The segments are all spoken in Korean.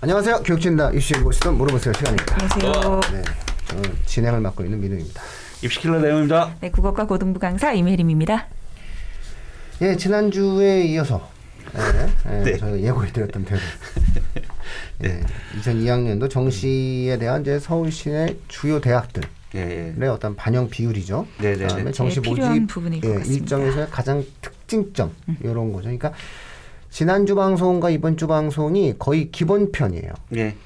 안녕하세요. 교육진다 이슈에 보시던 물어보세요 시간입니다. 안녕하세요. 네, 저는 진행을 맡고 있는 민우입니다. 입시킬러 내용입니다. 네, 국어과 고등부 강사 이메림입니다. 예, 지난주에 이어서 예, 예, 네. 저희가 예고해드렸던 대로 네. 2002학년도 정시에 대한 이제 서울 시내 주요 대학들의 예, 예. 어떤 반영 비율이죠. 네, 네, 그다음에 네. 정시 제일 필요한 모집 예. 음. 일정에서의 가장 특징점 이런 거죠. 그러니까 지난주 방송과 이번 주 방송이 거의 기본편이에요. 예.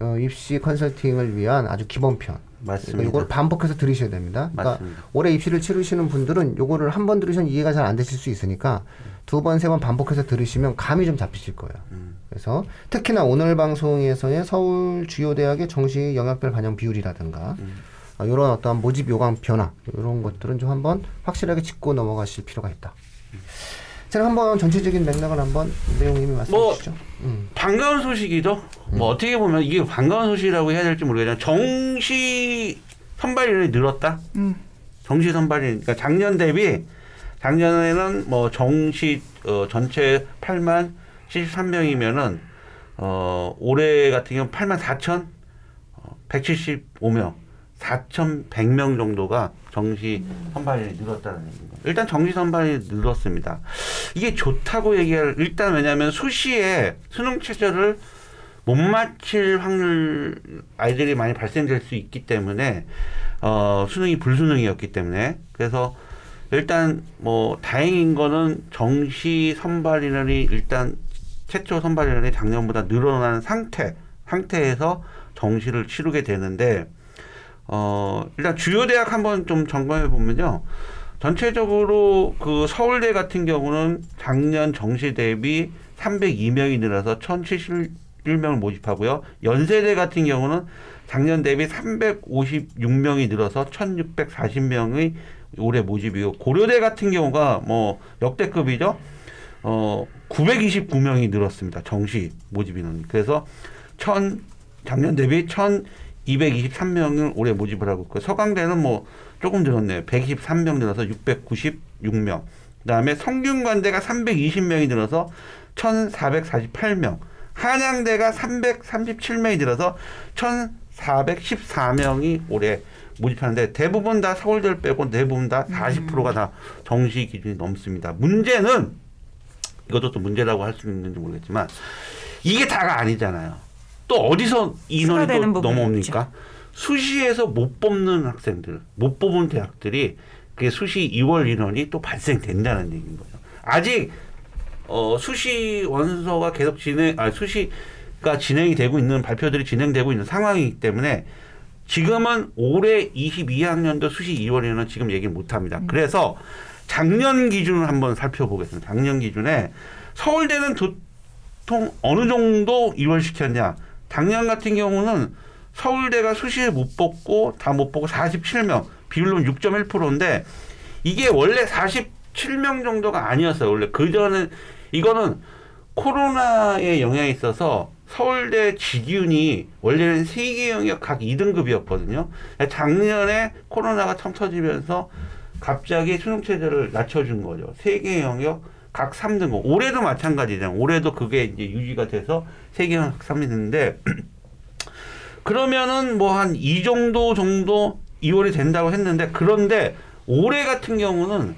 어, 입시 컨설팅을 위한 아주 기본편. 맞습니다. 그러니까 이걸 반복해서 들으셔야 됩니다. 그러니까 맞습니다. 올해 입시를 치르시는 분들은 요거를 한 번 들으시면 이해가 잘 안 되실 수 있으니까 두 번, 세 번 반복해서 들으시면 감이 좀 잡히실 거예요. 음. 그래서 특히나 오늘 방송에서의 서울 주요 대학의 정시 영역별 반영 비율이라든가 음. 어, 이런 어떠한 모집 요강 변화 이런 것들은 좀 한번 확실하게 짚고 넘어가실 필요가 있다. 제 가 한번 전체적인 맥락을 한번 내용님이 말씀해 뭐, 주시죠. 음. 반가운 소식이죠. 뭐 어떻게 보면 이게 반가운 소식이라고 해야 될지 모르겠지만 정시 선발인이 늘었다. 음. 정시 선발인 그러니까 작년 대비 작년에는 뭐 정시 어, 전체 8만 73명이면은 어, 올해 같은 경우 8만 4천 어, 175명 4,100명 정도가 정시 선발인이 늘었다는 얘기입니다. 일단 정시 선발인이 늘었습니다. 이게 좋다고 얘기할 일단 왜냐하면 수시에 수능 최저를 못 맞힐 확률 아이들이 많이 발생될 수 있기 때문에 어, 수능이 불수능이었기 때문에 그래서 일단 뭐 다행인 거는 정시 선발 인원이 일단 최초 선발 인원이 작년보다 늘어난 상태 상태에서 정시를 치르게 되는데 어 일단 주요 대학 한번 좀 점검해 보면요. 전체적으로 그 서울대 같은 경우는 작년 정시 대비 302명이 늘어서 1,071명을 모집하고요. 연세대 같은 경우는 작년 대비 356명이 늘어서 1,640명의 올해 모집이고 고려대 같은 경우가 뭐 역대급이죠. 어 929명이 늘었습니다. 정시 모집 인원. 그래서 1,000 작년 대비 1,223명을 올해 모집을 하고 있고 서강대는 뭐 조금 늘었네요. 123명 늘어서 696명. 그다음에 성균관대가 320명이 늘어서 1,448명. 한양대가 337명이 늘어서 1,414명이 올해 모집하는데 대부분 다 서울대를 빼고 대부분 다 40%가 다 정시 기준이 넘습니다. 문제는 이것도 또 문제라고 할 수 있는지 모르겠지만 이게 다가 아니잖아요. 또 어디서 인원이 또 넘어옵니까? 수시에서 못 뽑는 학생들, 못 뽑은 대학들이 그 수시 2월 인원이 또 발생된다는 얘기인 거죠. 아직 어, 수시 원서가 계속 진행, 아, 수시가 진행이 되고 있는 발표들이 진행되고 있는 상황이기 때문에 지금은 올해 22학년도 수시 2월 인원 지금 얘기 못 합니다. 그래서 작년 기준을 한번 살펴보겠습니다. 작년 기준에 서울대는 도통 어느 정도 2월 시켰냐. 작년 같은 경우는 서울대가 수시에 못 뽑고 다 못 뽑고 47명 비율로 6.1%인데 이게 원래 47명 정도가 아니었어요. 원래 그 전에 이거는 코로나의 영향이 있어서 서울대 직윤이 원래는 세개 영역 각 2등급이었거든요. 작년에 코로나가 처음 터지면서 갑자기 수능 체제를 낮춰준 거죠. 세개 영역 각 3등급. 올해도 마찬가지잖아요. 올해도 그게 이제 유지가 돼서 세개 영역 3등급인데 그러면은 뭐 한 이 정도 정도 2월이 된다고 했는데 그런데 올해 같은 경우는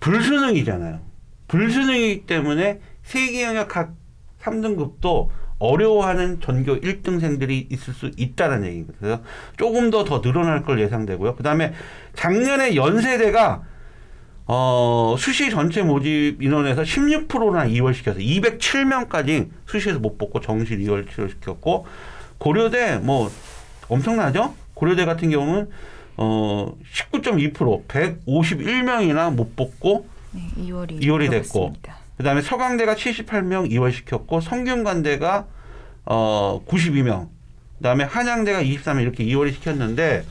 불수능이잖아요. 불수능이기 때문에 세개 영역 각 3등급도 어려워하는 전교 1등생들이 있을 수 있다는 얘기입니다. 그래서 조금 더 더 늘어날 걸 예상되고요. 그 다음에 작년에 연세대가 어, 수시 전체 모집 인원에서 16%나 2월 시켜서 207명까지 수시에서 못 뽑고 정시 2월 시켰고 고려대 뭐 엄청나죠? 고려대 같은 경우는 어 19.2% 151명이나 못 뽑고 네, 2월이 2월이 됐고. 그다음에 서강대가 78명 2월 시켰고 성균관대가 어 92명. 그다음에 한양대가 23명 이렇게 2월이 시켰는데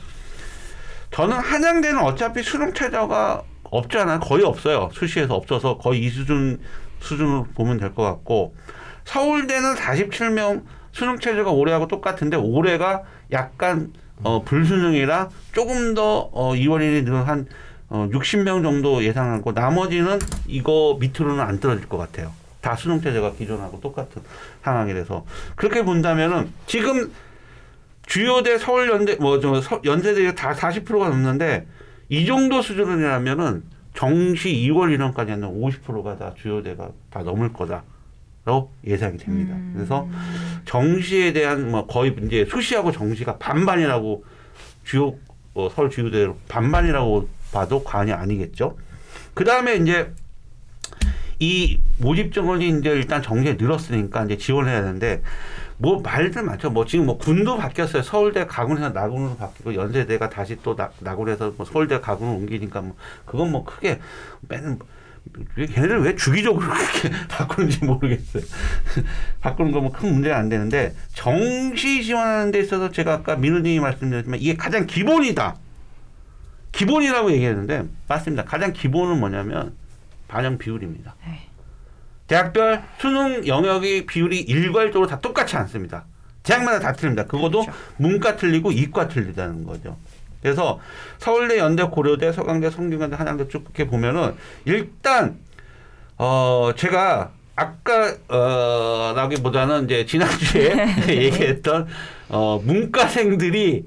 저는 한양대는 어차피 수능 최저가 없잖아요. 거의 없어요. 수시에서 없어서 거의 이 수준 수준으로 보면 될 것 같고 서울대는 47명 수능 최저가 올해하고 똑같은데 올해가 약간 어, 불수능이라 조금 더 어, 2월 1일 늘은 한 어, 60명 정도 예상하고 나머지는 이거 밑으로는 안 떨어질 것 같아요. 다 수능 체제가 기존하고 똑같은 상황이 돼서 그렇게 본다면은 지금 주요대 서울연대 뭐 저 연세대가 다 40%가 넘는데 이 정도 수준이라면은 정시 2월 인원까지 는 50%가 다 주요대가 다 넘을 거다라고 예상이 됩니다. 음. 그래서 정시에 대한 뭐 거의 이제 수시하고 정시가 반반이라고 주요 어, 서울 주요대로 반반이라고 봐도 과언이 아니겠죠. 그 다음에 이제 이 모집 정원이 이제 일단 정시에 늘었으니까 이제 지원해야 되는데 뭐 말들 많죠. 뭐 지금 뭐 군도 바뀌었어요. 서울대 가군에서 나군으로 바뀌고 연세대가 다시 또 나, 나군에서 뭐 서울대 가군으로 옮기니까 뭐 그건 뭐 크게 맨 걔네들 왜 주기적으로 그렇게 바꾸는지 모르겠어요. 바꾸는 거뭐 큰 문제가 안 되는데 정시 지원하는 데 있어서 제가 아까 민우님이 말씀드렸지만 이게 가장 기본이다. 기본이라고 얘기했는데 맞습니다. 가장 기본은 뭐냐면 반영 비율입니다. 네. 대학별 수능 영역의 비율이 일괄적으로 다 똑같지 않습니다. 대학마다 다 틀립니다. 그것도 그렇죠. 문과 틀리고 이과 틀리다는 거죠. 그래서 서울대, 연대, 고려대, 서강대, 성균관대, 한양대 쭉 이렇게 보면은 일단 어 제가 아까 어 나기보다는 이제 지난주에 얘기했던 어 문과생들이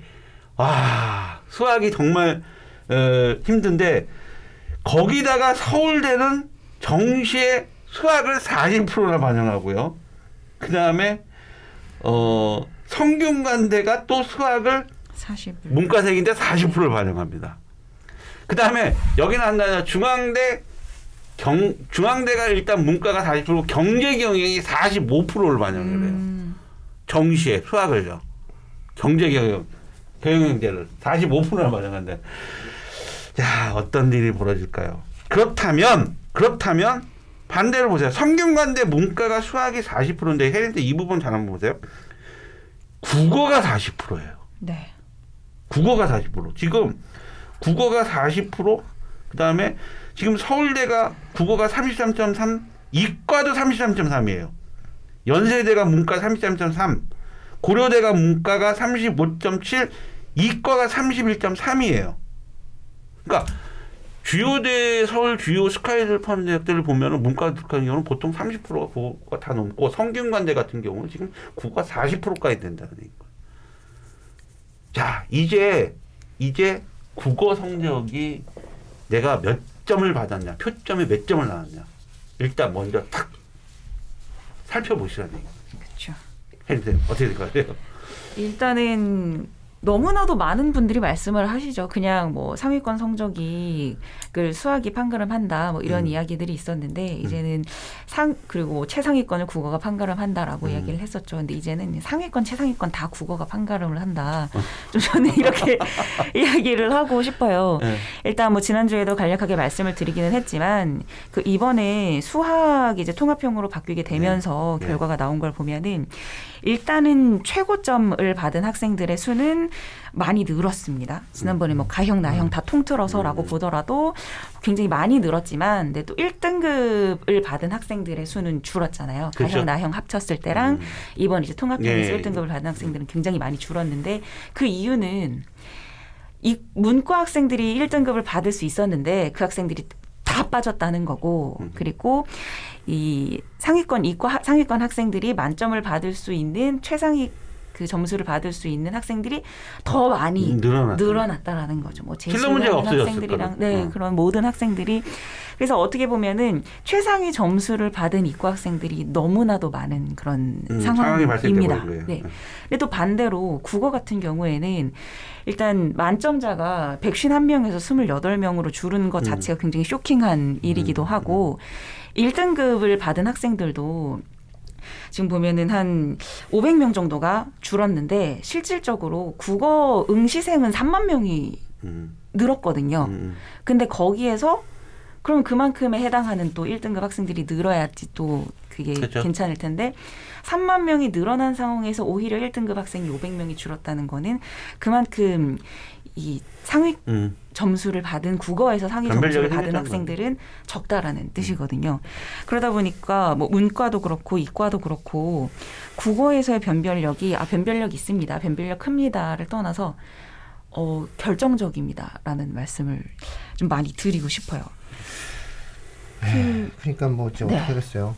와 수학이 정말 어, 힘든데 거기다가 서울대는 정시에 수학을 40%나 반영하고요. 그 다음에 어 성균관대가 또 수학을 40을. 문과생인데 40%를 반영합니다. 그 다음에 여기는 한다 중앙대 경 중앙대가 일단 문과가 40%고 경제 경영이 45%를 반영을 해요. 음, 정시에 수학을요. 경제 경영 경영대를 45%나 반영한다. 자 어떤 일이 벌어질까요? 그렇다면 그렇다면 반대로 보세요. 성균관대 문과가 수학이 40%인데 해린대 이 부분 잘 한번 보세요. 국어가 40%예요. 네. 국어가 40%. 지금 국어가 40%, 그 다음에 지금 서울대가 국어가 33.3, 이과도 33.3이에요. 연세대가 문과 33.3, 고려대가 문과가 35.7, 이과가 31.3이에요. 그러니까 주요대 서울 주요 스카이를 포함된 대학들을 보면은 문과 같은 경우는 보통 30%가 국어가 다 넘고 성균관대 같은 경우는 지금 국어가 40%까지 된다는 얘기예요. 자, 이제 이제 국어 성적이 내가 몇 점을 받았냐, 표점이 몇 점을 나왔냐. 일단 먼저 탁 살펴보시라는 얘기. 그렇죠. 어떻게 생각하세요? 일단은 너무나도 많은 분들이 말씀을 하시죠. 그냥 뭐 상위권 성적이 그 수학이 판가름한다 뭐 이런 음. 이야기들이 있었는데 이제는 상 그리고 뭐 최상위권을 국어가 판가름한다라고 음. 이야기를 했었죠. 근데 이제는 상위권 최상위권 다 국어가 판가름을 한다. 어. 좀 저는 이렇게 이야기를 하고 싶어요. 네. 일단 뭐 지난주에도 간략하게 말씀을 드리기는 했지만 그 이번에 수학 이제 통합형으로 바뀌게 되면서 네. 결과가 나온 걸 보면은 일단은 최고점을 받은 학생들의 수는 많이 늘었습니다. 지난번에 뭐 가형, 나형 다 통틀어서라고 음. 보더라도 굉장히 많이 늘었지만 근데 또 1등급을 받은 학생들의 수는 줄었잖아요. 그렇죠. 가형, 나형 합쳤을 때랑 음. 이번 이제 통합형에서 예. 1등급을 받은 학생들은 굉장히 많이 줄었는데 그 이유는 이 문과 학생들이 1등급을 받을 수 있었는데 그 학생들이 다 빠졌다는 거고 음. 그리고 이 상위권 이과 하- 상위권 학생들이 만점을 받을 수 있는 최상위 그 점수를 받을 수 있는 학생들이 더 많이 늘어났다. 늘어났다라는 거죠. 뭐 없어졌을 학생들이랑. 네 어. 그런 모든 학생들이 그래서 어떻게 보면은 최상위 점수를 받은 이과 학생들이 너무나도 많은 그런 음, 상황입니다. 거예요. 네. 근데 또 반대로 국어 같은 경우에는 일단 만점자가 151명에서 28명으로 줄은 것 음. 자체가 굉장히 쇼킹한 일이기도 음. 하고 1등급을 받은 학생들도 지금 보면은 한 500명 정도가 줄었는데 실질적으로 국어 응시생은 3만 명이 음, 늘었거든요. 음, 근데 거기에서 그럼 그만큼에 해당하는 또 1등급 학생들이 늘어야지 또 그게 그렇죠. 괜찮을 텐데 3만 명이 늘어난 상황에서 오히려 1등급 학생이 500명이 줄었다는 거는 그만큼 이 상위 음. 점수를 받은 국어에서 상위 점수를 받은 학생들은 적다라는 뜻이거든요. 그러다 보니까 뭐 문과도 그렇고 이과도 그렇고 국어에서의 변별력이 아 변별력 있습니다. 변별력 큽니다를 떠나서 어 결정적입니다라는 말씀을 좀 많이 드리고 싶어요. 에이, 그러니까 뭐 이제 네. 어떻게 하겠어요.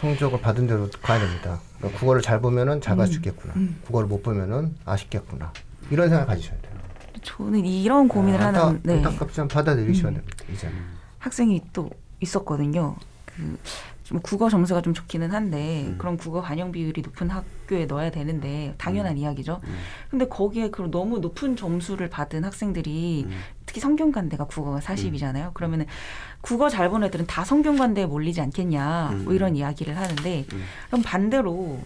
성적을 받은 대로 가야 됩니다. 그러니까 국어를 잘 보면은 수 있겠구나. 음. 국어를 못 보면은 아쉽겠구나. 이런 생각 가지셔야 돼요. 저는 이런 고민을 아, 안타- 하는 네, 안타깝지만 받아들이셔야 음. 됩니다. 이제. 학생이 또 있었거든요. 그좀 국어 점수가 좀 좋기는 한데 음. 그런 국어 반영 비율이 높은 학교에 넣어야 되는데 당연한 이야기죠. 음. 근데 거기에 그 너무 높은 점수를 받은 학생들이 음. 특히 성균관대가 국어가 40이잖아요. 그러면은 국어 잘 본 애들은 다 성균관대에 몰리지 않겠냐 뭐 음. 이런 이야기를 하는데 음. 그럼 반대로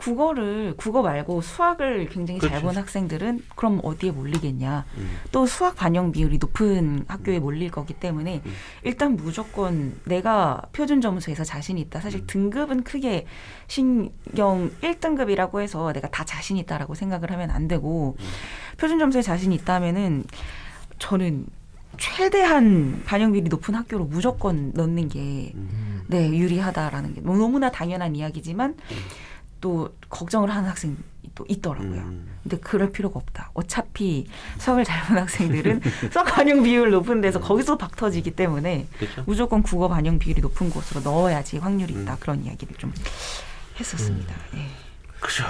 국어를 국어 말고 수학을 굉장히 잘. 본 학생들은 그럼 어디에 몰리겠냐? 음. 또 수학 반영 비율이 높은 학교에 몰릴 거기 때문에 음. 일단 무조건 내가 표준 점수에서 자신이 있다. 사실 음. 등급은 크게 신경 1등급이라고 해서 내가 다 자신 있다라고 생각을 하면 안 되고 음. 표준 점수에 자신이 있다면은 저는 최대한 반영 비율이 높은 학교로 무조건 넣는 게 음. 네, 유리하다라는 게 너무나 당연한 이야기지만 또 걱정을 하는 학생이 또 있더라고요. 음. 근데 그럴 필요가 없다. 어차피 수학을 잘 보는 학생들은 수학 반영 비율 높은 데서 거기서 박 터지기 때문에 그렇죠. 무조건 국어 반영 비율이 높은 곳으로 넣어야지 확률이 있다. 음. 그런 이야기를 좀 했었습니다. 예. 그죠.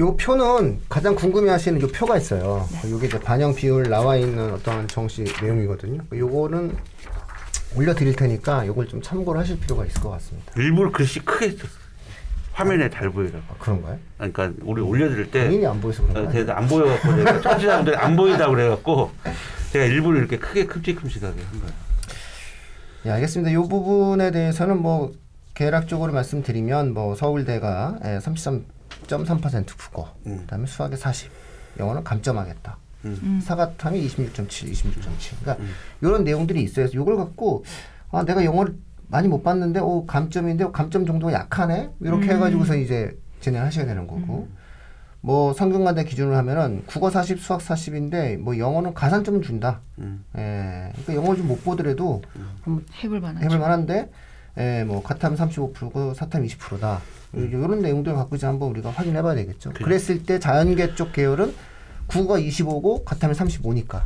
요 표는 가장 궁금해하시는 요 표가 있어요. 요게 이제 반영 비율 나와 있는 어떤 정시 내용이거든요. 요거는 올려드릴 테니까 요걸 좀 참고를 하실 필요가 있을 것 같습니다. 일부러 글씨 크게 썼어. 화면에 잘 보이라고. 아, 그런가요? 그러니까 우리 올려드릴 때 본인이 안 보여서 어, 그런가요? 제가 안 보여갖고 내가 청취자분들이 안 보인다고 그래갖고 제가 일부러 이렇게 크게 큼직큼직하게 한 거예요. 예, 알겠습니다. 이 부분에 대해서는 뭐 계략적으로 말씀드리면 뭐 서울대가 예, 33.3% 국어, 음. 그다음에 수학에 40, 영어는 감점하겠다. 음. 음. 사과탐이 26.7, 26.7. 그러니까 음. 이런 내용들이 있어요. 그래서 이걸 갖고 아 내가 영어를 많이 못 봤는데 오 감점인데 감점 정도가 약하네 이렇게 음. 해가지고서 이제 진행하셔야 되는 거고 뭐 성균관대 기준으로 하면은 국어 40, 수학 40인데 뭐 영어는 가산점을 준다. 음. 예, 그러니까 영어를 좀못 보더라도 한번 해볼 만하죠. 해볼 만한데 예, 뭐 가탐 35%고 사탐 20%다. 이런 내용들을 갖고 이제 한번 우리가 확인해 봐야 되겠죠. 그래. 그랬을 때 자연계 쪽 계열은 국어 25고 가탐이 35니까.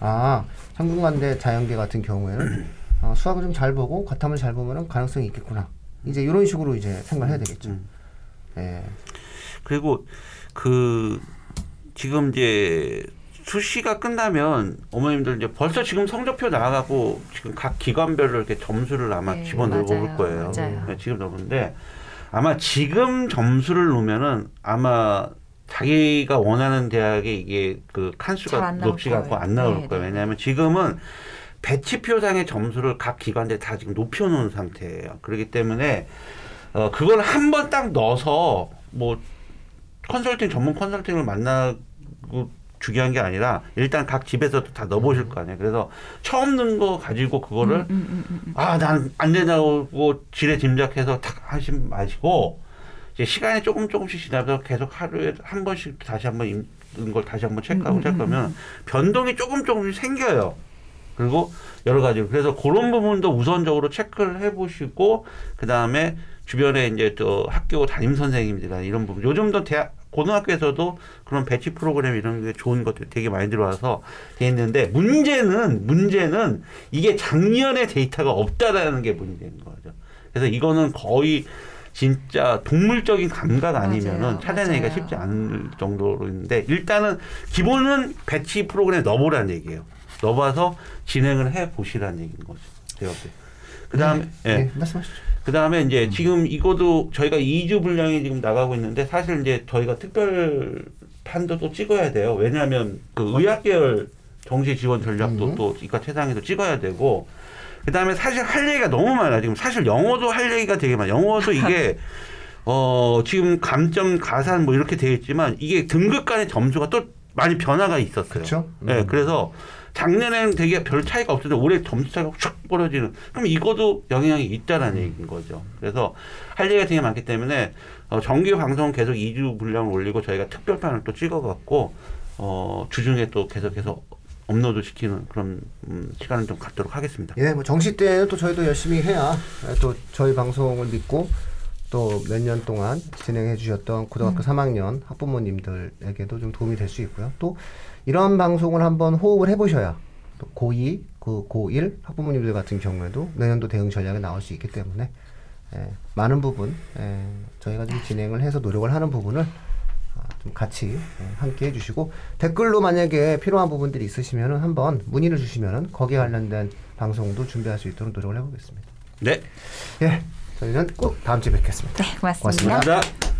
아, 성균관대 자연계 같은 경우에는 아, 수학을 좀 잘 보고 가탐을 잘 보면은 가능성이 있겠구나. 이제 이런 식으로 이제 생각을 해야 되겠죠. 음. 예. 그리고 그 지금 이제 수시가 끝나면 어머님들 이제 벌써 지금 성적표 나가고 지금 각 기관별로 이렇게 점수를 아마 네, 집어넣어 볼. 거예요. 맞아요. 네, 지금 넣는데 아마 지금 점수를 놓으면은 아마 자기가 원하는 대학에 이게 그 칸수가 높지가 않고. 안 나올 네, 거예요. 네. 왜냐하면 지금은 배치표상의 점수를 각 기관들이 다 지금 높여놓은 상태예요. 그렇기 때문에 어 그걸 한 번 딱 넣어서 뭐 컨설팅 전문 컨설팅을 만나고 중요한 게 아니라 일단 각 집에서도 다 넣어보실 거 아니에요. 그래서 처음 넣은 거 가지고 그거를 음, 음, 음, 음. 아, 난 안 된다고 지레 짐작해서 탁 하지 마시고 이제 시간이 조금 조금씩 지나면서 계속 하루에 한 번씩 다시 한번 읽는 걸 다시 한번 체크하고 거면 변동이 조금 조금씩 생겨요. 그리고 여러 가지로 그래서 그런 부분도 우선적으로 체크를 해보시고 그 다음에 주변에 이제 또 학교 담임 선생님들이나 이런 부분 요즘도 대학 고등학교에서도 그런 배치 프로그램 이런 게 좋은 것들이 되게 많이 들어와서 돼 있는데 문제는 문제는 이게 작년에 데이터가 없다라는 게 문제인 거죠. 그래서 이거는 거의 진짜 동물적인 감각 아니면은 맞아요. 찾아내기가 맞아요. 쉽지 않을 정도로 있는데 일단은 기본은 배치 프로그램에 넣어보라는 얘기예요. 넣어봐서 진행을 해 보시라는 얘기인 거죠. 제가 볼 때. 그 다음에, 네, 예. 네, 말씀하시죠. 그 다음에 이제 지금 이거도 저희가 2주 분량이 지금 나가고 있는데 사실 이제 저희가 특별 판도 또 찍어야 돼요. 왜냐하면 그 의학 계열 정시 지원 전략도 음. 또 이과 최상위도 찍어야 되고 그 다음에 사실 할 얘기가 너무 많아. 지금 사실 영어도 할 얘기가 되게 많아. 영어도 이게 어 지금 감점 가산 뭐 이렇게 되어 있지만 이게 등급 간의 점수가 또 많이 변화가 있었어요. 그렇죠. 네, 음. 그래서 작년에는 되게 별 차이가 없었는데 올해 점수 차이가 확 벌어지는. 그럼 이것도 영향이 있다라는 얘기인 거죠. 그래서 할 얘기가 되게 많기 때문에 어, 정규 방송 계속 2주 분량을 올리고 저희가 특별판을 또 찍어갖고 어, 주중에 또 계속해서 업로드 시키는 그런 음, 시간을 좀 갖도록 하겠습니다. 예, 뭐 정시 때는 또 저희도 열심히 해야 예, 또 저희 방송을 믿고 또 몇 년 동안 진행해 주셨던 고등학교 3학년 학부모님들에게도 좀 도움이 될 수 있고요. 또 이런 방송을 한번 호흡을 해보셔야 또 고2, 그 고1 학부모님들 같은 경우에도 내년도 대응 전략이 나올 수 있기 때문에 예, 많은 부분 예, 저희가 좀 진행을 해서 노력을 하는 부분을 아, 좀 같이 예, 함께 해주시고 댓글로 만약에 필요한 부분들이 있으시면은 한번 문의를 주시면은 거기에 관련된 방송도 준비할 수 있도록 노력을 해보겠습니다. 네. 예, 저희는 꼭 다음 주에 뵙겠습니다. 네, 고맙습니다. 고맙습니다. 감사합니다.